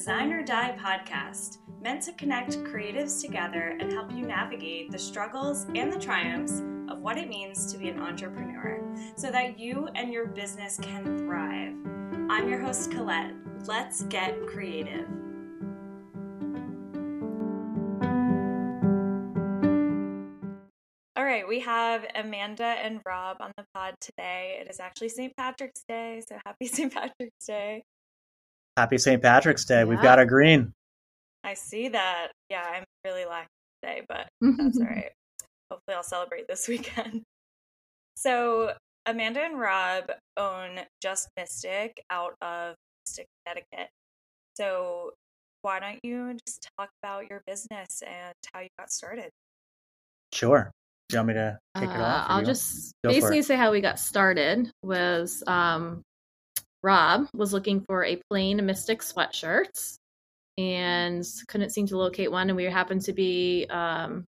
Design or Die podcast, meant to connect creatives together and help you navigate the struggles and the triumphs of what it means to be an entrepreneur so that you and your business can thrive. I'm your host, Colette. Let's get creative. All right, we have Amanda and Rob on the pod today. It is actually St. Patrick's Day, so happy St. Patrick's Day. Happy St. Patrick's Day. Yeah. We've got a green. I see that. Yeah, I'm really lacking today, but that's all right. Hopefully, I'll celebrate this weekend. So, Amanda and Rob own Just Mystic out of Mystic, Connecticut. So, why don't you just talk about your business and how you got started? Sure. Do you want me to kick uh, it off? I'll just basically say how we got started was um, Rob was looking for a plain Mystic sweatshirt and couldn't seem to locate one. And we happened to be um,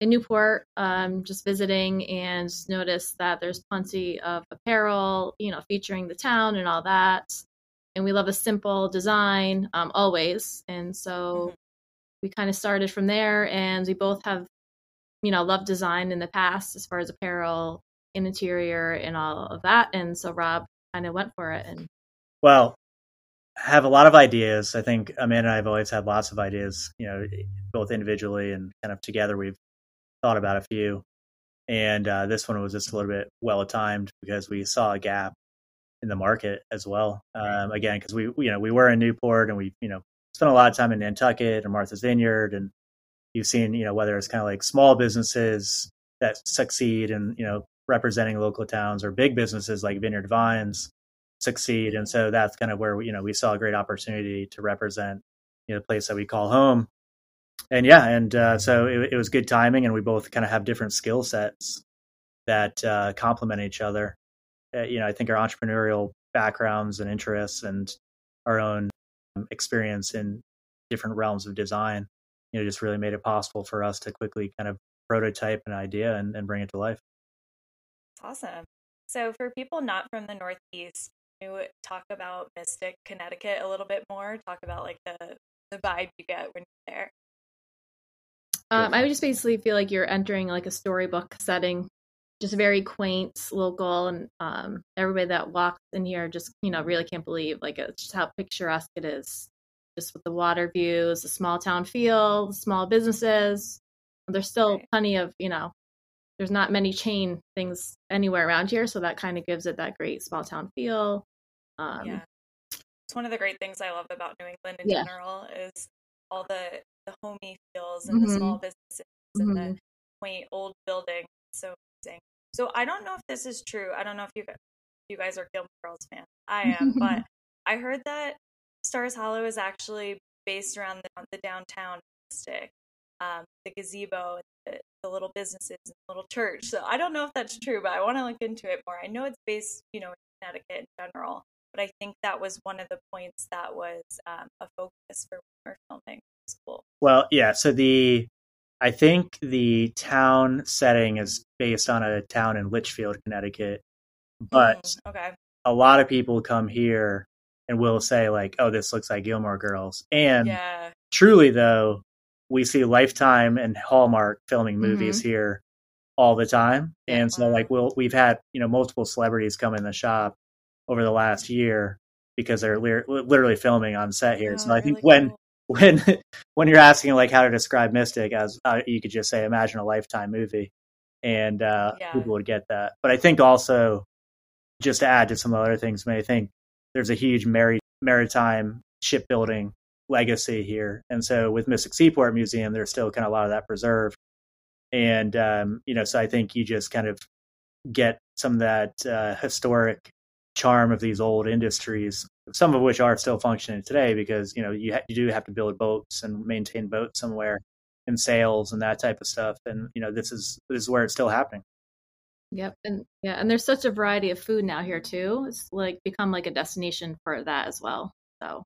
in Newport, um, just visiting, and noticed that there's plenty of apparel, you know, featuring the town and all that. And we love a simple design um, always. And so mm-hmm. we kind of started from there. And we both have, you know, loved design in the past as far as apparel, and interior, and all of that. And so Rob kind of went for it. And well, I have a lot of ideas. I think Amanda and I have always had lots of ideas, you know, both individually and kind of together. We've thought about a few, and uh, this one was just a little bit well timed because we saw a gap in the market as well. Um, again, because we, you know, we were in Newport and we, you know, spent a lot of time in Nantucket and Martha's Vineyard, and you've seen, you know, whether it's kind of like small businesses that succeed and you know representing local towns or big businesses like Vineyard Vines succeed. And so that's kind of where we, you know we saw a great opportunity to represent you know the place that we call home. And yeah, and uh, so it, it, was good timing, and we both kind of have different skill sets that uh, complement each other. Uh, you know, I think our entrepreneurial backgrounds and interests, and our own experience in different realms of design, you know, just really made it possible for us to quickly kind of prototype an idea and, and bring it to life. Awesome. So, for people not from the Northeast, you talk about Mystic, Connecticut a little bit more? Talk about like the the vibe you get when you're there. Um, I would just basically feel like you're entering like a storybook setting, just very quaint, local, and um, everybody that walks in here just you know really can't believe like it's just how picturesque it is, just with the water views, the small town feel, the small businesses. There's still right. plenty of you know there's not many chain things anywhere around here, so that kind of gives it that great small town feel. Um, yeah, it's one of the great things I love about New England in yeah. general is all the the homey feels and mm-hmm. the small businesses mm-hmm. and the mm-hmm. quaint old buildings. So amazing. So I don't know if this is true. I don't know if you guys, you guys are Gilmore Girls fans. I am, but I heard that Stars Hollow is actually based around the, the downtown Mystic, um, the gazebo, the, the little businesses, and the little church. So I don't know if that's true, but I want to look into it more. I know it's based, you know, in Connecticut in general, but I think that was one of the points that was um, a focus for our filming school. Well, yeah. So the I think the town setting is based on a town in Litchfield, Connecticut, but mm, okay. a lot of people come here and will say like, "Oh, this looks like Gilmore Girls," and yeah. truly though, we see Lifetime and Hallmark filming movies mm-hmm. here all the time, and so like we'll we've had you know multiple celebrities come in the shop over the last year because they're literally filming on set here. Oh, so I think really when cool. when when you're asking like how to describe Mystic, as uh, you could just say, imagine a Lifetime movie, and uh, yeah. people would get that. But I think also just to add to some other things, I, mean, I think there's a huge maritime shipbuilding legacy here, and so with Mystic Seaport Museum, there's still kind of a lot of that preserved. And um, you know, so I think you just kind of get some of that uh, historic charm of these old industries, some of which are still functioning today because you know you, ha- you do have to build boats and maintain boats somewhere and sails and that type of stuff. And you know this is this is where it's still happening. Yep, and yeah, and there's such a variety of food now here too. It's like become like a destination for that as well. So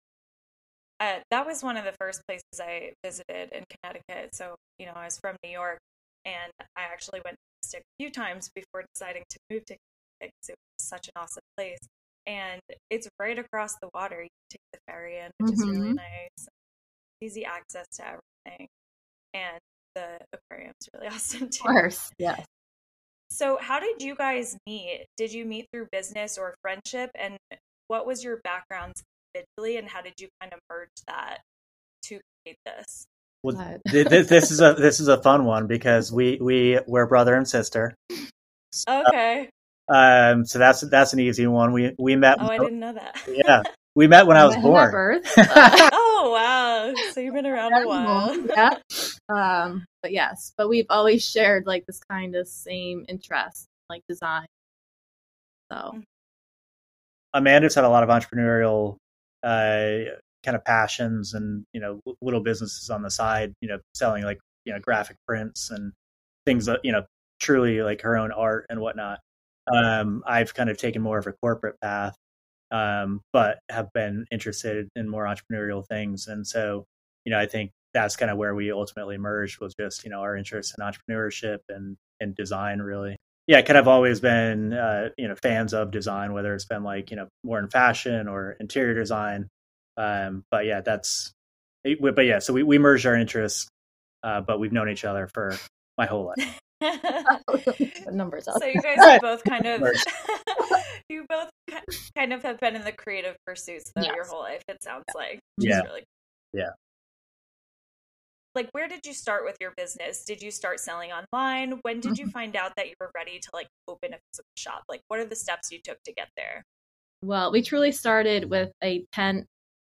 uh, that was one of the first places I visited in Connecticut. So you know I was from New York, and I actually went to Mystic a few times before deciding to move to Connecticut because it was such an awesome place. and it's right across the water. You take the ferry in, which mm-hmm. is really mm-hmm. nice. Easy access to everything, and the aquarium's really awesome too. Of course, yes. So, how did you guys meet? Did you meet through business or friendship? And what was your backgrounds individually, and how did you kind of merge that to create this? Well, this, this is a this is a fun one because we we we're brother and sister. So, okay. Um, so that's that's an easy one. We we met. Oh, I didn't know that. yeah, we met when I was born. Birth. oh wow! So you've been around a while. yeah. Um, but yes, but we've always shared like this kind of same interest, like design. So. Mm. Amanda's had a lot of entrepreneurial uh, kind of passions and you know little businesses on the side you know selling like you know graphic prints and things that you know truly like her own art and whatnot. Um, i've kind of taken more of a corporate path um, but have been interested in more entrepreneurial things. And so you know i think that's kind of where we ultimately merged was just you know our interest in entrepreneurship and and design really yeah kind of always been uh, you know fans of design whether it's been like you know more in fashion or interior design um, but yeah, that's but yeah, so we, we merged our interests, uh, but we've known each other for my whole life. numbers So you guys are both kind of you both kind of have been in the creative pursuits though yes. your whole life. It sounds like yeah, really yeah. Like, where did you start with your business? Did you start selling online? When did you mm-hmm. find out that you were ready to like open a physical shop? Like, what are the steps you took to get there? Well, we truly started with a tent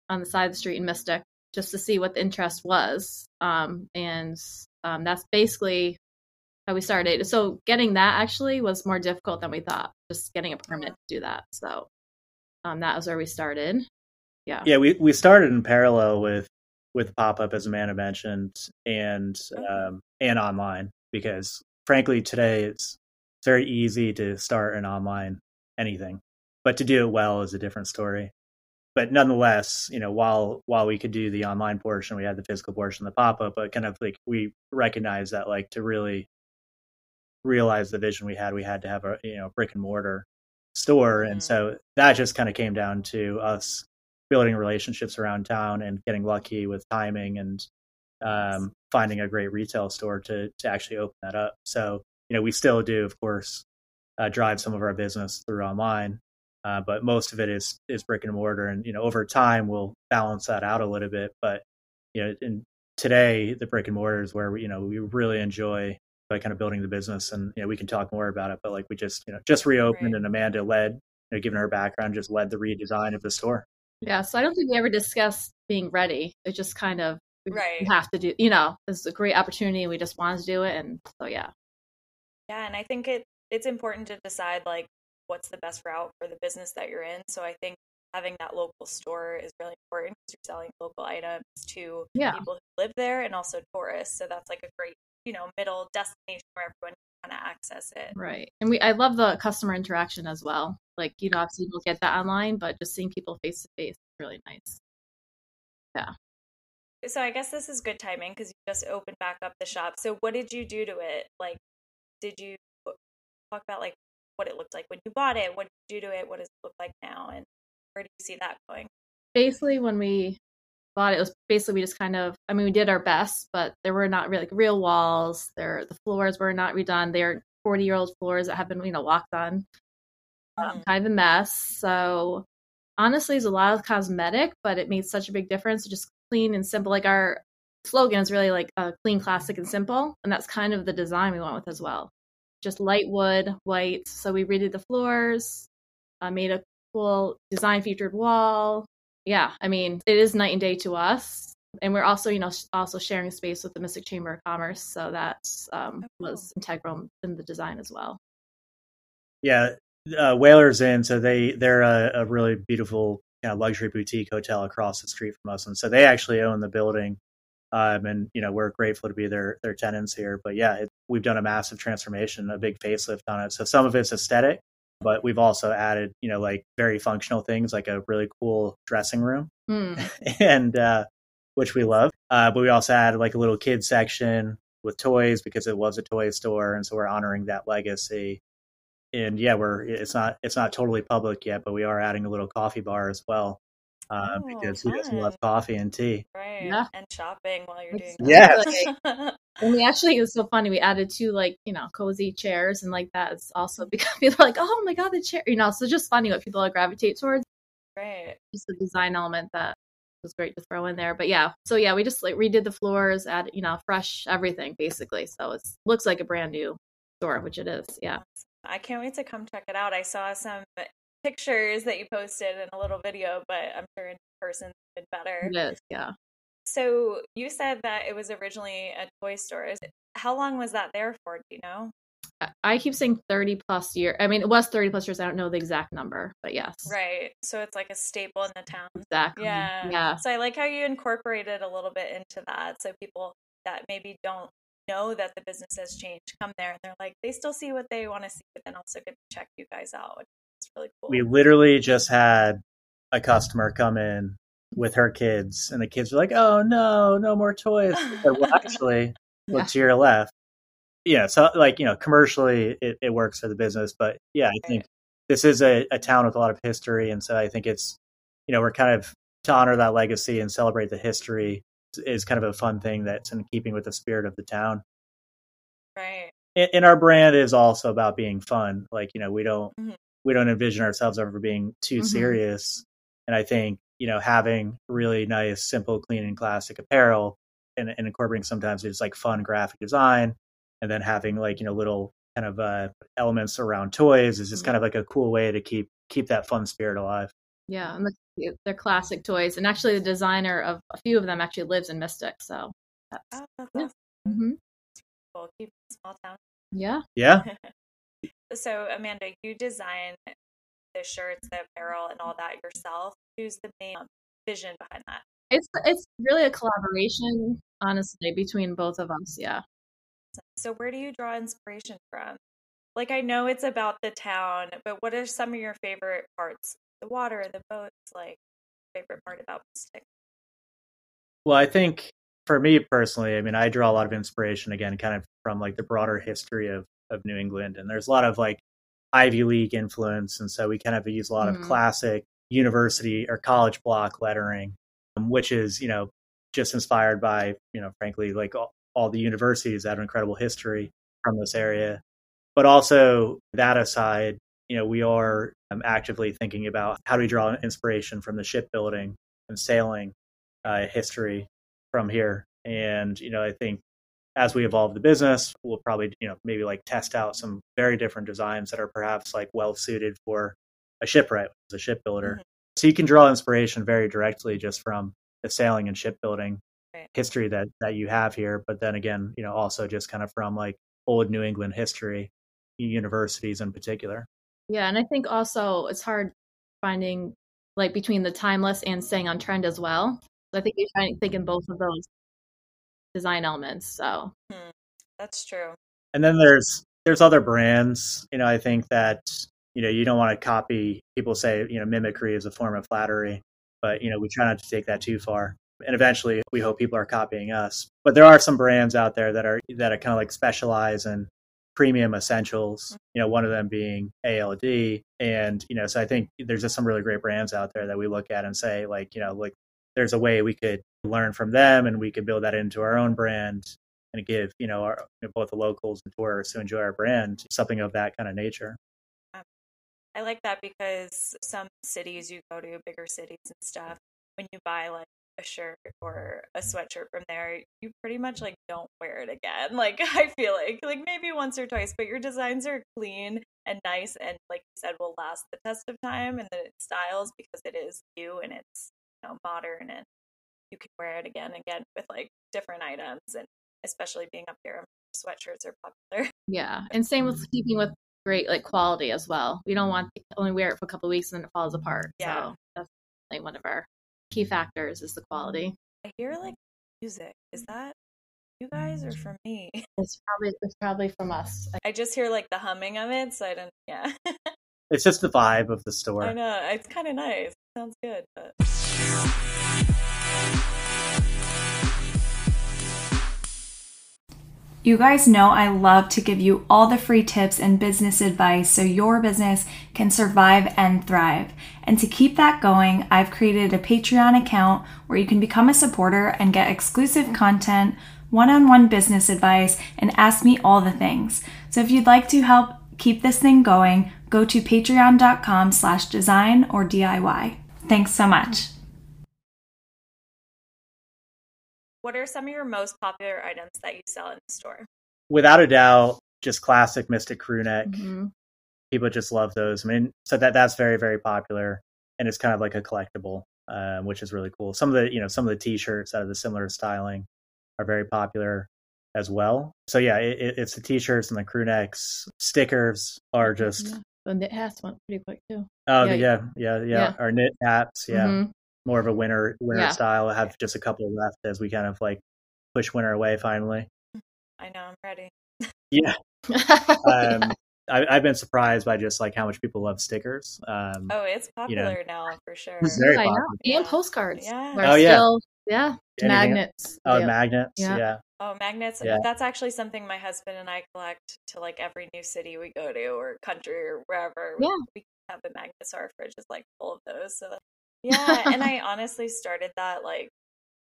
on the side of the street in Mystic just to see what the interest was. Um, and um, that's basically how we started. So getting that actually was more difficult than we thought, just getting a permit to do that. So um, that was where we started. Yeah. Yeah, we, we started in parallel with with pop up as Amanda mentioned and um, and online because frankly today it's very easy to start an online anything, but to do it well is a different story. But nonetheless, you know, while while we could do the online portion, we had the physical portion, the pop up, but kind of like we recognize that like to really realize the vision we had, we had to have a you know brick and mortar store, mm-hmm. and so that just kind of came down to us building relationships around town and getting lucky with timing and um, finding a great retail store to to actually open that up. So you know, we still do, of course, uh, drive some of our business through online, uh, but most of it is is brick and mortar, and you know over time we'll balance that out a little bit. But you know, in today the brick and mortar is where we, you know we really enjoy by kind of building the business, and you know we can talk more about it. But like we just you know just reopened, right. and Amanda led, you know, given her background, just led the redesign of the store. Yeah, so I don't think we ever discussed being ready. It just kind of right. we have to do. You know, it's a great opportunity. We just wanted to do it, and so yeah. Yeah, and I think it it's important to decide like what's the best route for the business that you're in. So I think having that local store is really important because you're selling local items to yeah. people who live there and also tourists. So that's like a great, you know, middle destination where everyone kind of access it. Right. And we I love the customer interaction as well. Like, you know, obviously you don't get that online, but just seeing people face to face is really nice. Yeah. So I guess this is good timing because you just opened back up the shop. So what did you do to it? Like, did you talk about like what it looked like when you bought it, what did you do to it, what does it look like now, and where do you see that going? Basically, when we it, was basically we just kind of, I mean, we did our best, but there were not really like real walls. There, the floors were not redone. They're 40 year old floors that have been, you know, walked on. Um, mm. kind of a mess. So honestly, it's a lot of cosmetic, but it made such a big difference. Just clean and simple. Like our slogan is really like a clean, classic, and simple, and that's kind of the design we went with as well just light wood, white. So we redid the floors, uh, made a cool design featured wall. Yeah, I mean, it is night and day to us. And we're also, you know, also sharing space with the Mystic Chamber of Commerce. So that um, was integral in the design as well. Yeah, uh, Whalers Inn. So they they're a, a really beautiful you know, luxury boutique hotel across the street from us, and so they actually own the building um, and you know we're grateful to be their their tenants here. But yeah, it, we've done a massive transformation, a big facelift on it. So some of it's aesthetic, but we've also added you know like very functional things like a really cool dressing room, mm. and uh, which we love. Uh, but we also added like a little kids section with toys because it was a toy store, and so we're honoring that legacy. and yeah, we're it's not it's not totally public yet, but we are adding a little coffee bar as well. Uh, oh, because fun. who doesn't love coffee and tea? Right. Yeah. And shopping while you're doing Yes. and we actually it was so funny. We added two like, you know, cozy chairs and like that is also because people are like, Oh my god, the chair you know, so just funny what people gravitate towards. Right. Just the design element that was great to throw in there. But yeah, so yeah, we just like redid the floors, add you know, fresh everything basically. So it looks like a brand new store, which it is. Yeah. I can't wait to come check it out. I saw some pictures that you posted in a little video, but I'm sure in person it's better. Is, yeah. So you said that it was originally a toy store. How long was that there for? Do you know? I keep saying 30 plus years. I mean, it was 30 plus years. I don't know the exact number, but yes. Right. So it's like a staple in the town. Exactly. Yeah. Yeah. So I like how you incorporated a little bit into that. So people that maybe don't know that the business has changed come there and they're like, they still see what they want to see, but then also get to check you guys out. It's really cool. We literally just had a customer come in with her kids, and the kids were like, oh no, no more toys. Said, well, actually, yeah. look to your left yeah, so like you know, commercially it, it works for the business, but yeah, I think this is a, a town with a lot of history, and so I think it's you know we're kind of to honor that legacy and celebrate the history is kind of a fun thing that's in keeping with the spirit of the town. Right. And, our brand is also about being fun. Like you know, we don't mm-hmm. We don't envision ourselves ever being too mm-hmm. serious, and I think you know having really nice, simple, clean, and classic apparel and, and incorporating sometimes it's like fun graphic design and then having like you know little kind of uh, elements around toys is just kind of like a cool way to keep keep that fun spirit alive. Yeah, and the, they're classic toys, and actually the designer of a few of them actually lives in Mystic, so that's, oh, that's yeah. awesome. Mm-hmm. Cool. Keep small town. Yeah. Yeah. so Amanda, you design the shirts, the apparel, and all that yourself. Who's the main um, vision behind that? It's it's really a collaboration, honestly, between both of us. Yeah. So, where do you draw inspiration from? Like, I know it's about the town, but what are some of your favorite parts? The water, the boats, like, favorite part about Mystic? Well, I think for me personally, I mean, I draw a lot of inspiration again, kind of from like the broader history of, of New England. And there's a lot of like Ivy League influence. And so we kind of use a lot mm-hmm. of classic university or college block lettering, um, which is, you know, just inspired by, you know, frankly, like all, all the universities that have incredible history from this area. But also, that aside, you know, we are um, actively thinking about how do we draw inspiration from the shipbuilding and sailing uh, history from here. And, you know, I think as we evolve the business, we'll probably, you know, maybe like test out some very different designs that are perhaps like well suited for a shipwright as a shipbuilder. Mm-hmm. So you can draw inspiration very directly just from the sailing and shipbuilding right. history that that you have here but then again you know also just kind of from like old new england history universities in particular yeah and i think also it's hard finding like between the timeless and staying on trend as well so i think you're trying to think in both of those design elements so hmm. that's true and then there's there's other brands you know i think that you know you don't want to copy people say you know mimicry is a form of flattery but you know we try not to take that too far and eventually we hope people are copying us. But there are some brands out there that are that are kind of like specialize in premium essentials. You know, one of them being ALD, and you know, so I think there's just some really great brands out there that we look at and say like, you know, like there's a way we could learn from them and we could build that into our own brand and give you know, our, you know both the locals and tourists who enjoy our brand something of that kind of nature. I like that because some cities you go to, bigger cities and stuff, when you buy like a shirt or a sweatshirt from there, you pretty much like don't wear it again. Like I feel like like maybe once or twice, but your designs are clean and nice and like you said will last the test of time and the styles because it is you and it's you know modern and you can wear it again and again with like different items and especially being up here sweatshirts are popular. Yeah. And same with keeping with great like quality as well. We don't want to only wear it for a couple weeks and then it falls apart. Yeah. So that's like one of our key factors is the quality. I hear like music. Is that you guys or from me? It's probably it's probably from us. I just hear like the humming of it, so I don't. Yeah. it's just the vibe of the store. I know it's kind of nice. Sounds good, but. You guys know I love to give you all the free tips and business advice so your business can survive and thrive. And to keep that going, I've created a Patreon account where you can become a supporter and get exclusive content, one-on-one business advice, and ask me all the things. So if you'd like to help keep this thing going, go to patreon.com slash design or DIY. Thanks so much. What are some of your most popular items that you sell in the store? Without a doubt, just classic Mystic crew neck. Mm-hmm. People just love those. I mean, so that that's very very popular, and it's kind of like a collectible, um, which is really cool. Some of the you know some of the T-shirts out of the similar styling are very popular as well. So yeah, it, it's the T-shirts and the crew necks. Stickers are just. Yeah. The knit hats went pretty quick too. Oh yeah, yeah, yeah. yeah. yeah. Our knit hats, yeah. Mm-hmm more of a winter winter yeah. style. I have just a couple left as we kind of like push winter away finally. I know I'm ready. yeah. um, I, have been surprised by just like how much people love stickers. Um, oh, it's popular you know, now for sure. It's very popular. And postcards. Yeah. Oh yeah. Still, yeah. Magnets. Oh, yeah. magnets. Yeah. yeah. Oh, magnets. Yeah. That's actually something my husband and I collect to like every new city we go to or country or wherever. Yeah. We, we have the magnets. Our fridge is like full of those. So yeah, and I honestly started that like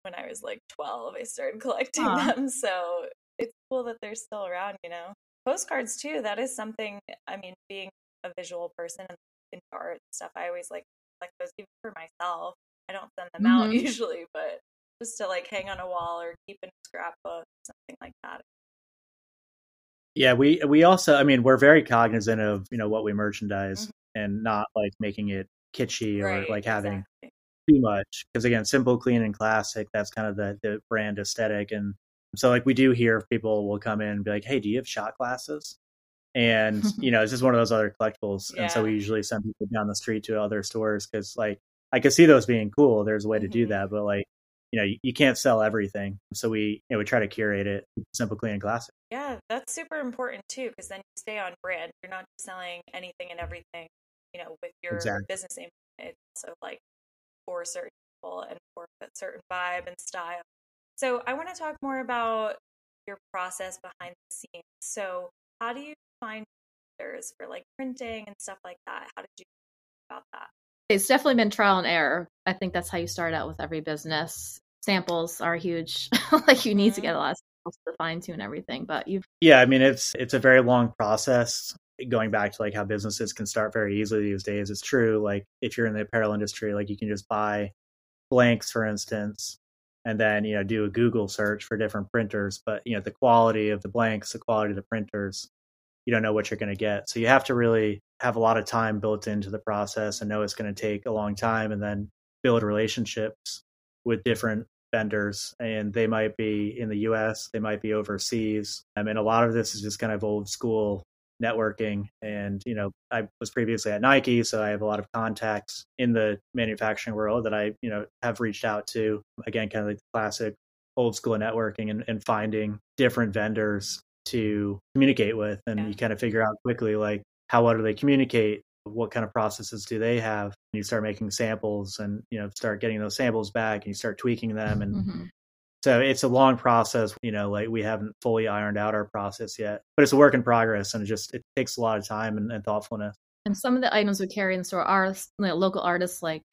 when I was like 12. I started collecting Aww. them, so it's cool that they're still around, you know. Postcards too, that is something I mean, being a visual person and into art stuff, I always like like those even for myself. I don't send them mm-hmm. out usually, but just to like hang on a wall or keep in a scrapbook, something like that. Yeah, we we also I mean, we're very cognizant of, you know, what we merchandise mm-hmm. and not like making it kitschy or right, like having exactly. too much. Because again, simple, clean, and classic. That's kind of the the brand aesthetic. And so like we do hear people will come in and be like, "Hey, do you have shot glasses?" And you know, it's just one of those other collectibles. Yeah. And so we usually send people down the street to other stores because like I could see those being cool. There's a way to mm-hmm. do that, but like you know, you, you, can't sell everything. So we, you know, we try to curate it simple, clean, and classic. Yeah, that's super important too, because then you stay on brand. You're not selling anything and everything you know, with your exactly. business name. It's also like for certain people and for a certain vibe and style. So I want to talk more about your process behind the scenes. So how do you find vendors for like printing and stuff like that? How did you about that? It's definitely been trial and error. I think that's how you start out with every business. Samples are huge. like you need mm-hmm. to get a lot of samples to fine tune everything. But you've Yeah, I mean it's it's a very long process going back to like how businesses can start very easily these days it's true like if you're in the apparel industry like you can just buy blanks for instance and then you know do a google search for different printers but you know the quality of the blanks the quality of the printers you don't know what you're going to get so you have to really have a lot of time built into the process and know it's going to take a long time and then build relationships with different vendors and they might be in the US, they might be overseas. I mean, a lot of this is just kind of old school networking and you know i was previously at nike so i have a lot of contacts in the manufacturing world that i you know have reached out to again kind of like the classic old school networking and, and finding different vendors to communicate with and yeah. you kind of figure out quickly like how well do they communicate what kind of processes do they have and you start making samples and you know start getting those samples back and you start tweaking them and mm-hmm. So it's a long process, you know, like we haven't fully ironed out our process yet, but it's a work in progress and it just, it takes a lot of time and, and thoughtfulness. And some of the items we carry in the store are you know, local artists like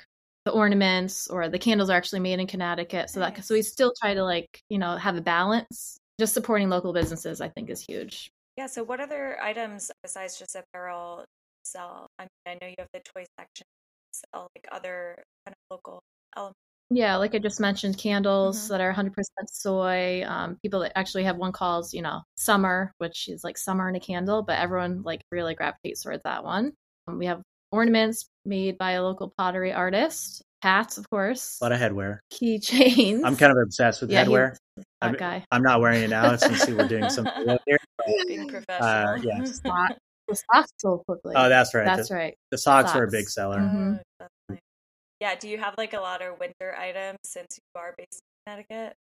the ornaments or the candles are actually made in Connecticut. So that, so we still try to like, you know, have a balance. Just supporting local businesses, I think is huge. Yeah. So what other items besides just apparel sell? I mean, I know you have the toy section, sell like other kind of local elements yeah, like I just mentioned, candles mm-hmm. that are 100% soy. Um, people that actually have one called, you know, summer, which is like summer in a candle, but everyone like really gravitates towards that one. Um, we have ornaments made by a local pottery artist, hats, of course. A lot of headwear. Keychains. I'm kind of obsessed with yeah, headwear. That I'm, guy. I'm not wearing it now since we're doing some here. Being professional. Uh, yeah. the socks so quickly. Oh, that's right. That's the, right. The socks, socks. are a big seller. Mm-hmm. Yeah, do you have like a lot of winter items since you are based in Connecticut?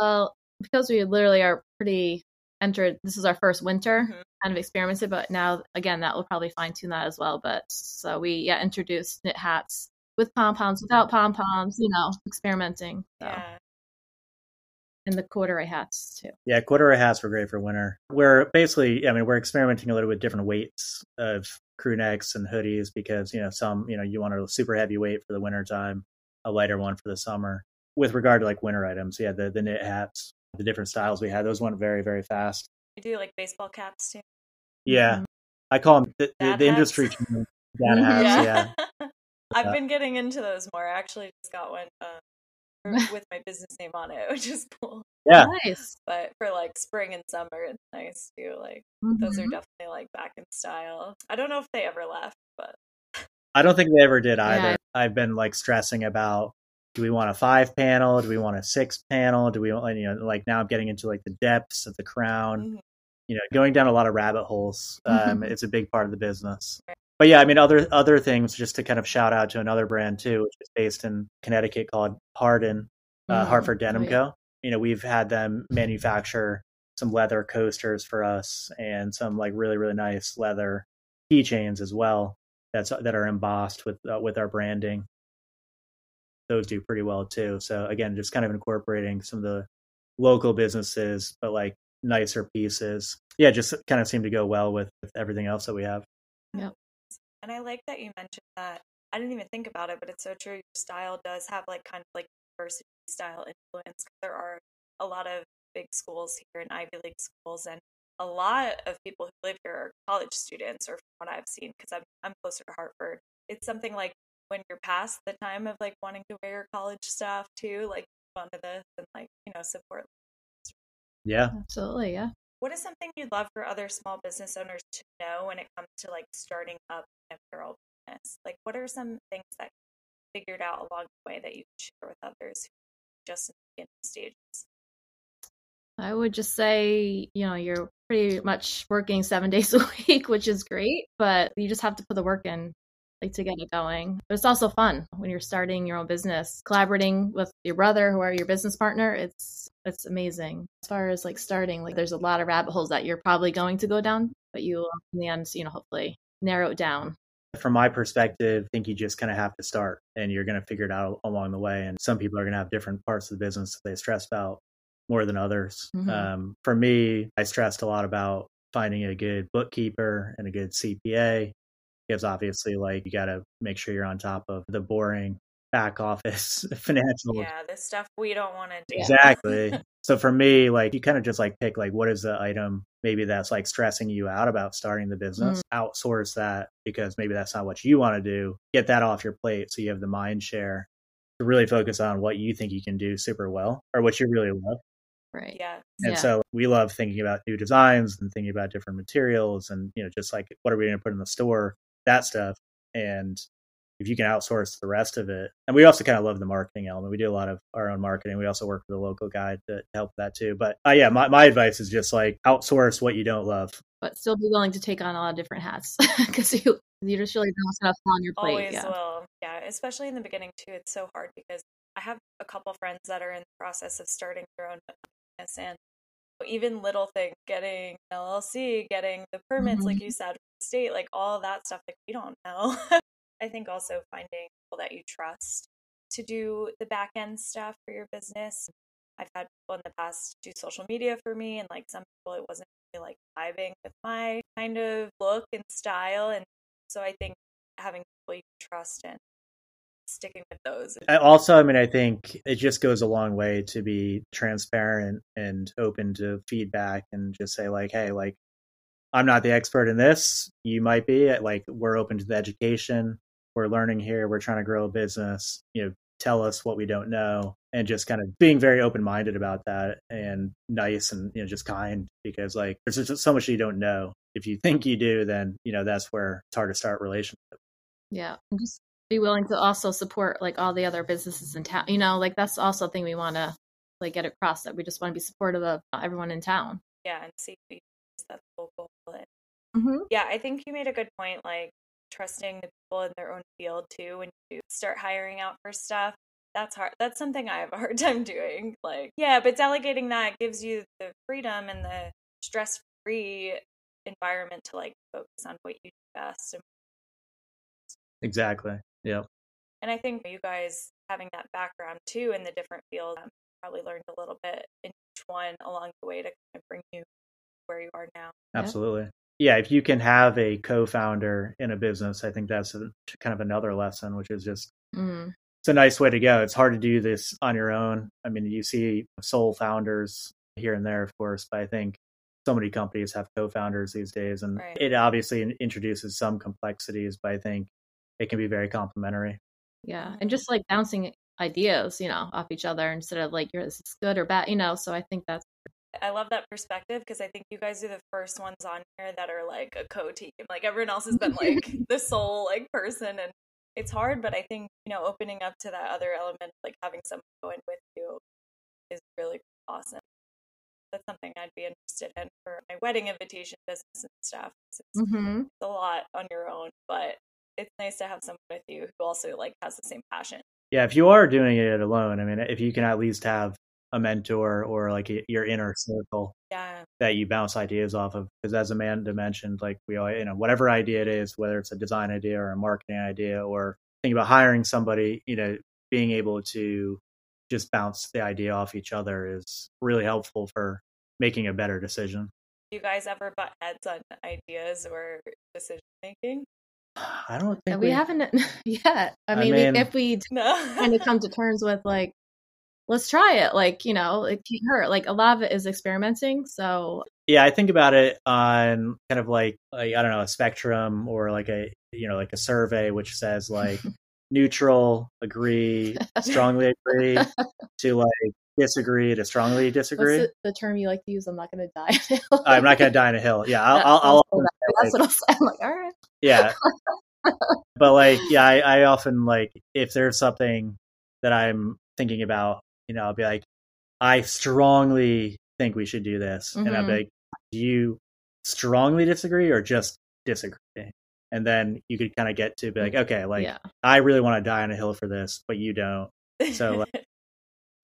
Well, because we literally are pretty entered, this is our first winter mm-hmm. kind of experimented, but now again, that will probably fine tune that as well. But so we, yeah, introduced knit hats with pom poms, without pom poms, you know, experimenting. So. Yeah. and the corduroy hats too. Yeah, corduroy hats were great for winter. We're basically, I mean, we're experimenting a little with different weights of crew necks and hoodies because you know some, you know, you want a super heavy weight for the winter time, a lighter one for the summer. With regard to like winter items, yeah, the the knit hats, the different styles we had, those went very very fast. You do like baseball caps too. Yeah, mm-hmm. I call them the, the, the industry dad hats. Yeah. yeah. I've been getting into those more. I actually just got one uh, with my business name on it, which is cool. Yeah. Nice. But for like spring and summer, it's nice too. Like mm-hmm. those are mm-hmm. definitely like back in style. I don't know if they ever left, but I don't think they ever did either. Yeah. I've been like stressing about do we want a five panel? Do we want a six panel? Do we want you know like now I'm getting into like the depths of the crown. Mm-hmm. You know, going down a lot of rabbit holes. Um, mm-hmm. It's a big part of the business. But yeah, I mean, other other things. Just to kind of shout out to another brand too, which is based in Connecticut called Hardin, uh, mm-hmm. Hartford Denim right. Co. You know, we've had them manufacture some leather coasters for us and some like really really nice leather keychains as well. That's that are embossed with uh, with our branding. Those do pretty well too. So again, just kind of incorporating some of the local businesses, but like nicer pieces. Yeah, just kind of seem to go well with, with everything else that we have. Yep. And I like that you mentioned that. I didn't even think about it, but it's so true. Your style does have like kind of like university style influence. There are a lot of big schools here in Ivy League schools, and a lot of people who live here are college students, or from what I've seen, because I'm I'm closer to Hartford. It's something like when you're past the time of like wanting to wear your college stuff too, like fun to this and like you know support. Yeah, absolutely. Yeah. What is something you'd love for other small business owners to know when it comes to like starting up an apparel business? Like, what are some things that you figured out along the way that you can share with others just in the beginning stages? I would just say, you know, you're pretty much working seven days a week, which is great, but you just have to put the work in like to get it going. But it's also fun when you're starting your own business, collaborating with your brother, who are your business partner. It's it's amazing. As far as like starting, like there's a lot of rabbit holes that you're probably going to go down, but you will, in the end, you know, hopefully narrow it down. From my perspective, I think you just kind of have to start and you're going to figure it out along the way. And some people are going to have different parts of the business that they stress about more than others. Mm-hmm. Um, for me, I stressed a lot about finding a good bookkeeper and a good CPA because obviously like you got to make sure you're on top of the boring back office financial yeah the stuff we don't want to do. Exactly. So for me like you kind of just like pick like what is the item maybe that's like stressing you out about starting the business? Mm. outsource that because maybe that's not what you want to do. Get that off your plate so you have the mind share to really focus on what you think you can do super well or what you really love. Right. Yeah. And yeah. so we love thinking about new designs and thinking about different materials and you know just like what are we going to put in the store? That stuff. And if you can outsource the rest of it, and we also kind of love the marketing element. We do a lot of our own marketing. We also work with a local guy to help that too. But uh, yeah, my, my advice is just like outsource what you don't love, but still be willing to take on a lot of different hats because you you just really don't have enough on your plate. Always yeah. will, yeah. Especially in the beginning too. It's so hard because I have a couple friends that are in the process of starting their own business, and even little things, getting LLC, getting the permits, mm-hmm. like you said, state, like all that stuff, like we don't know. I think also finding people that you trust to do the back end stuff for your business. I've had people in the past do social media for me, and like some people, it wasn't really like vibing with my kind of look and style. And so I think having people you trust and sticking with those. Also, I mean, I think it just goes a long way to be transparent and open to feedback and just say, like, hey, like, I'm not the expert in this. You might be. Like, we're open to the education. We're learning here. We're trying to grow a business. You know, tell us what we don't know and just kind of being very open minded about that and nice and you know just kind because like there's just so much you don't know if you think you do then you know that's where it's hard to start relationship yeah and just be willing to also support like all the other businesses in town. You know, like that's also a thing we want to like get across that we just want to be supportive of everyone in town. Yeah, and see if that's local. Mm-hmm. Yeah, I think you made a good point. Like trusting the people in their own field too. When you start hiring out for stuff, that's hard. That's something I have a hard time doing. Like, yeah, but delegating that gives you the freedom and the stress-free environment to like focus on what you do best. Exactly. Yeah. And I think you guys having that background too in the different fields um, probably learned a little bit in each one along the way to kind of bring you where you are now. Absolutely. Yeah, if you can have a co-founder in a business, I think that's a, kind of another lesson, which is just mm. it's a nice way to go. It's hard to do this on your own. I mean, you see sole founders here and there, of course, but I think so many companies have co-founders these days, and right. it obviously introduces some complexities, but I think it can be very complementary. Yeah, and just like bouncing ideas, you know, off each other instead of like, "You're this is good or bad," you know. So I think that's. I love that perspective because I think you guys are the first ones on here that are like a co-team. Like everyone else has been like the sole like person, and it's hard. But I think you know, opening up to that other element, like having someone go in with you, is really awesome. That's something I'd be interested in for my wedding invitation business and stuff. It's, mm-hmm. it's a lot on your own, but it's nice to have someone with you who also like has the same passion. Yeah, if you are doing it alone, I mean, if you can at least have a mentor or like a, your inner circle yeah. that you bounce ideas off of, because as Amanda mentioned, like we all, you know, whatever idea it is, whether it's a design idea or a marketing idea, or think about hiring somebody, you know, being able to just bounce the idea off each other is really helpful for making a better decision. Do you guys ever butt heads on ideas or decision making? I don't think we, we haven't yet. I, I mean, mean we, if we no. kind of come to terms with like, let's try it. Like, you know, it can't hurt. Like a lot of it is experimenting. So yeah, I think about it on kind of like, like I don't know, a spectrum or like a you know like a survey which says like neutral, agree, strongly agree, to like disagree to strongly disagree. The, the, term you like to use? I'm not going to die. Uh, I'm not going to die in a hill. Yeah, I'll. I'll, I'll that's like, what I'll say. I'm like, all right. Yeah, but like, yeah, I, I often like if there's something that I'm thinking about, you know, I'll be like, I strongly think we should do this, mm-hmm. and I'll be mm-hmm. like, do you strongly disagree or just disagree? And then you could kind of get to be like, okay, like yeah. I really want to die on a hill for this, but you don't. So like,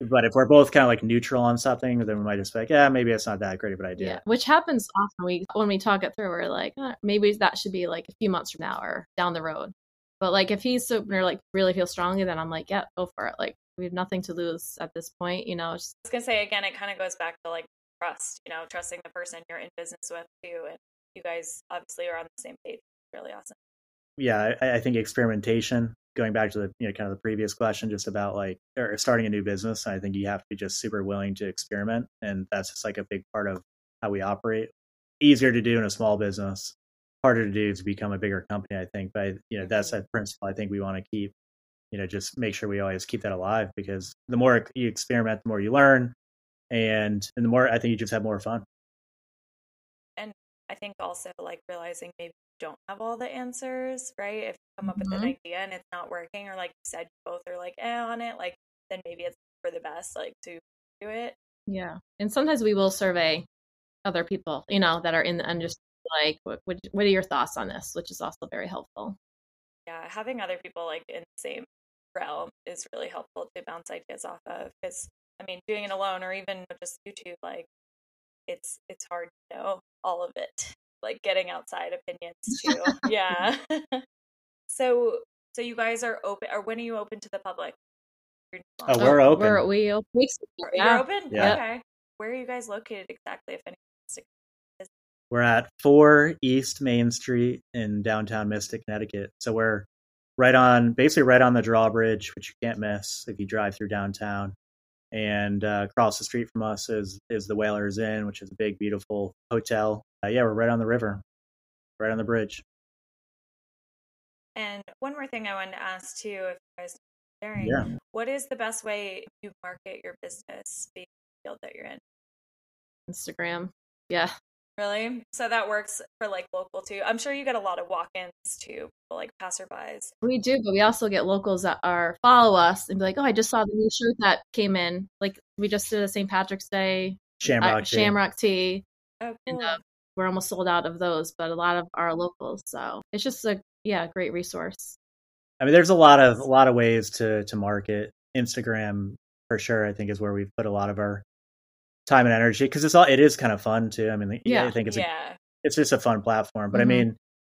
but if we're both kind of like neutral on something, then we might just be like, yeah, maybe it's not that great of an idea. Yeah, which happens often. We when we talk it through, we're like, oh, maybe that should be like a few months from now or down the road. But like if he's super like really feels strongly, then I'm like, yeah, go for it. Like we have nothing to lose at this point, you know. Just... I was gonna say again, it kind of goes back to like trust, you know, trusting the person you're in business with too, and you guys obviously are on the same page. Really awesome. Yeah, I, I think experimentation going back to the you know kind of the previous question just about like or starting a new business i think you have to be just super willing to experiment and that's just like a big part of how we operate easier to do in a small business harder to do to become a bigger company i think but you know that's mm-hmm. a principle i think we want to keep you know just make sure we always keep that alive because the more you experiment the more you learn and and the more i think you just have more fun and i think also like realizing maybe you don't have all the answers, right? If you come up mm-hmm. with an mm-hmm. idea and it's not working, or like you said, you both are like eh on it, like then maybe it's for the best, like to do it. Yeah, and sometimes we will survey other people, you know, that are in the industry. Like, what, what, what are your thoughts on this? Which is also very helpful. Yeah, having other people like in the same realm is really helpful to bounce ideas off of. Because I mean, doing it alone or even just YouTube, like it's it's hard to know all of it like getting outside opinions too. yeah. so so you guys are open or when are you open to the public? Uh, oh, we're open. We're, we open. Yeah. You're open? Yeah. Okay. Where are you guys located exactly if anyone we're at 4 East Main Street in downtown Mystic, Connecticut. So we're right on, basically right on the drawbridge, which you can't miss if you drive through downtown. And uh, across the street from us is is the Whalers Inn, which is a big, beautiful hotel uh, yeah, we're right on the river, right on the bridge. And one more thing I wanted to ask too, if you guys are sharing, yeah. what is the best way to market your business, being the field that you're in? Instagram. Yeah. Really? So that works for like local too. I'm sure you get a lot of walk-ins too, like passerbys. We do, but we also get locals that are follow us and be like, "Oh, I just saw the new shirt that came in." Like we just did a St. Patrick's Day Shamrock uh, tee. Shamrock tee. Oh, cool. And, uh, we're almost sold out of those, but a lot of our locals. So it's just a yeah, great resource. I mean, there's a lot of a lot of ways to to market. Instagram for sure, I think, is where we've put a lot of our time and energy because it's all it is kind of fun too. I mean, yeah, I think it's yeah. a, it's just a fun platform. But mm-hmm. I mean,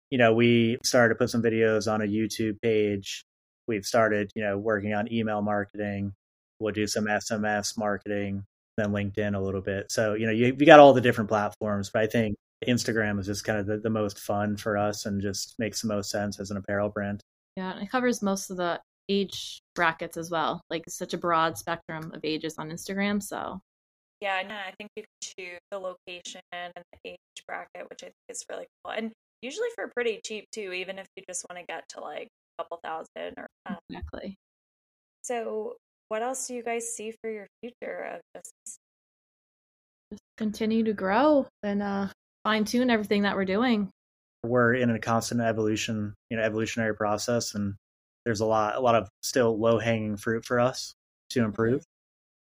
you know, we started to put some videos on a YouTube page. We've started, you know, working on email marketing. We'll do some SMS marketing, then LinkedIn a little bit. So, you know, you, you got all the different platforms, but I think Instagram is just kind of the, the most fun for us and just makes the most sense as an apparel brand. Yeah, it covers most of the age brackets as well. Like such a broad spectrum of ages on Instagram. So yeah, no, I think you can choose the location and the age bracket, which I think is really cool. And usually for pretty cheap too, even if you just want to get to like a couple thousand or um, exactly. So what else do you guys see for your future of just just continue to grow and uh fine tune everything that we're doing. We're in a constant evolution, you know, evolutionary process and there's a lot a lot of still low hanging fruit for us to improve.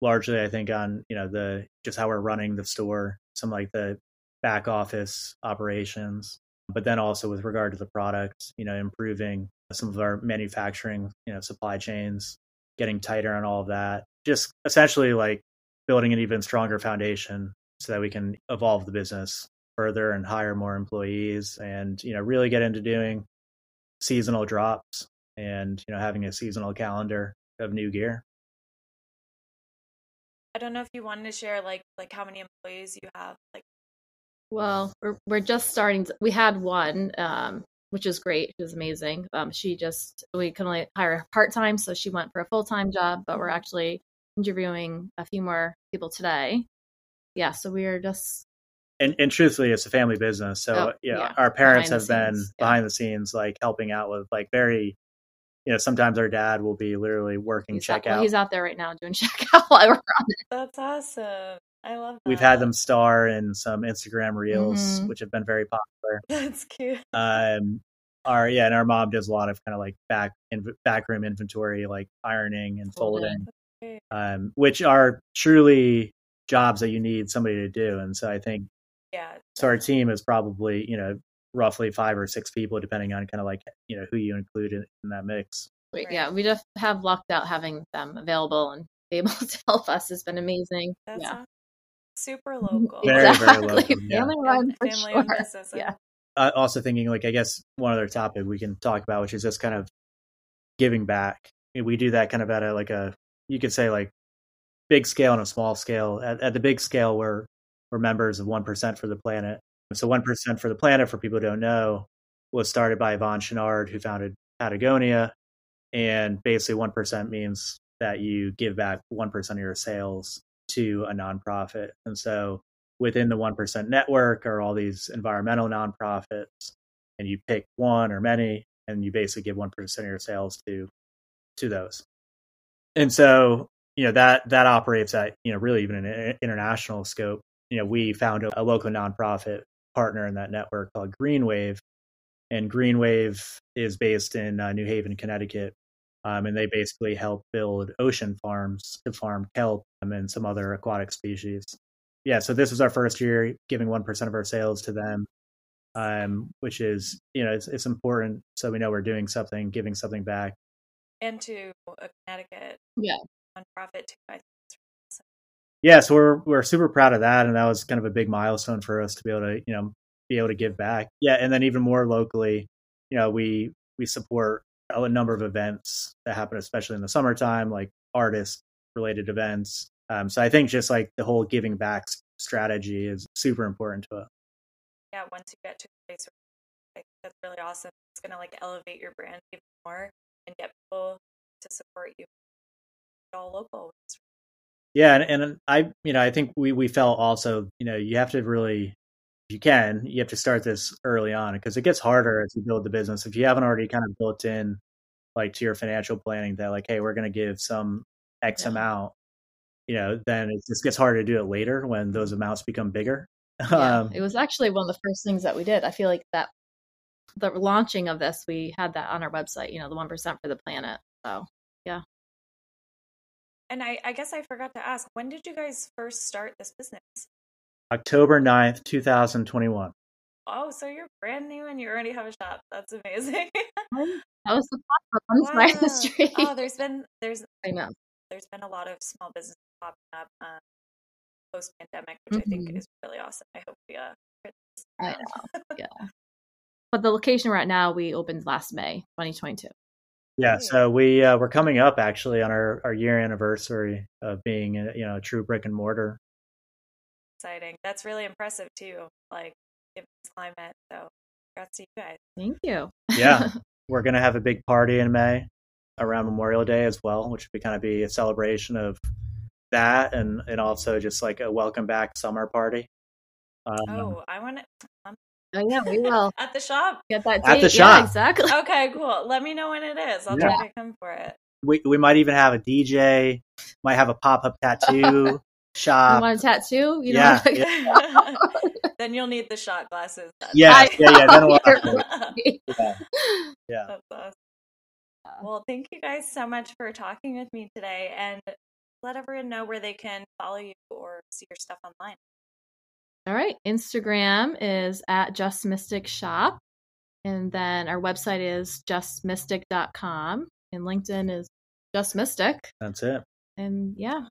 Largely I think on, you know, the just how we're running the store, some like the back office operations, but then also with regard to the product, you know, improving some of our manufacturing, you know, supply chains, getting tighter on all of that. Just essentially like building an even stronger foundation so that we can evolve the business further and hire more employees and you know really get into doing seasonal drops and you know having a seasonal calendar of new gear i don't know if you wanted to share like like how many employees you have like well we're, we're just starting to, we had one um which is great It was amazing um she just we can only hire part-time so she went for a full-time job but we're mm-hmm. actually interviewing a few more people today yeah so we are just and, and truthfully, it's a family business. So oh, yeah, yeah, our parents behind have been scenes. behind yeah. the scenes, like helping out with like very, you know, sometimes our dad will be literally working he's checkout. Out, well, he's out there right now doing checkout while we're on it. That's awesome. I love that. We've had them star in some Instagram reels, mm-hmm. which have been very popular. That's cute. Um, our yeah, and our mom does a lot of kind of like back in backroom inventory, like ironing and folding, um, which are truly jobs that you need somebody to do. And so I think yeah. So our team is probably, you know, roughly five or six people, depending on kind of like, you know, who you include in, in that mix. Right. Yeah, we just have lucked out having them available and able to help us has been amazing. That's yeah. super local. Very, exactly. very local. Yeah. Family run for Family sure. Business, yeah. Uh, also thinking like, I guess one other topic we can talk about, which is just kind of giving back. We do that kind of at a, like a, you could say like big scale and a small scale. At, at the big scale, we're we're members of 1% for the Planet. So 1% for the Planet, for people who don't know, was started by Yvon Chouinard, who founded Patagonia. And basically 1% means that you give back 1% of your sales to a nonprofit. And so within the 1% network are all these environmental nonprofits, and you pick one or many, and you basically give 1% of your sales to to those. And so, you know, that that operates at, you know, really even an international scope you know, we found a, a local nonprofit partner in that network called Greenwave, and Greenwave is based in uh, New Haven, Connecticut, um, and they basically help build ocean farms to farm kelp and some other aquatic species. Yeah, so this was our first year giving one percent of our sales to them, um, which is you know it's, it's important so we know we're doing something, giving something back, and to a Connecticut yeah nonprofit too. I yeah, so we're we're super proud of that, and that was kind of a big milestone for us to be able to you know be able to give back. Yeah, and then even more locally, you know, we we support a number of events that happen, especially in the summertime, like artist related events. Um, so I think just like the whole giving back strategy is super important to us. Yeah, once you get to a place where that's really awesome, it's gonna like elevate your brand even more and get people to support you all local, yeah, and, and I, you know, I think we we felt also, you know, you have to really, if you can, you have to start this early on because it gets harder as you build the business. If you haven't already kind of built in, like to your financial planning, that like, hey, we're going to give some X yeah. amount, you know, then it just gets harder to do it later when those amounts become bigger. Yeah, um, it was actually one of the first things that we did. I feel like that the launching of this, we had that on our website. You know, the one percent for the planet. So. And I, I guess I forgot to ask, when did you guys first start this business? October 9th, 2021. Oh, so you're brand new and you already have a shop. That's amazing. that was the pop on wow. the street. Oh, there's been there's I know. There's been a lot of small businesses popping up um, post pandemic, which mm-hmm. I think mm-hmm. is really awesome. I hope we uh I know. yeah. But the location right now we opened last May 2022. Yeah, so we uh, we're coming up actually on our, our year anniversary of being a, you know a true brick and mortar. Exciting. That's really impressive too. Like given this climate. So congrats to you guys. Thank you. yeah, we're gonna have a big party in May around Memorial Day as well, which would be kind of be a celebration of that and and also just like a welcome back summer party. Um, oh, I want to. Oh yeah, we will at the shop. Get that date. at the shop. Yeah, exactly. Okay, cool. Let me know when it is. I'll yeah. try to come for it. We we might even have a DJ. Might have a pop up tattoo shop. You want a tattoo? You yeah. yeah. then you'll need the shot glasses. Yeah, I, yeah, yeah. Then we'll yeah. yeah. That's awesome. Well, thank you guys so much for talking with me today, and let everyone know where they can follow you or see your stuff online. All right. Instagram is at Just Mystic Shop. And then our website is justmystic.com. And LinkedIn is Just Mystic. That's it. And yeah,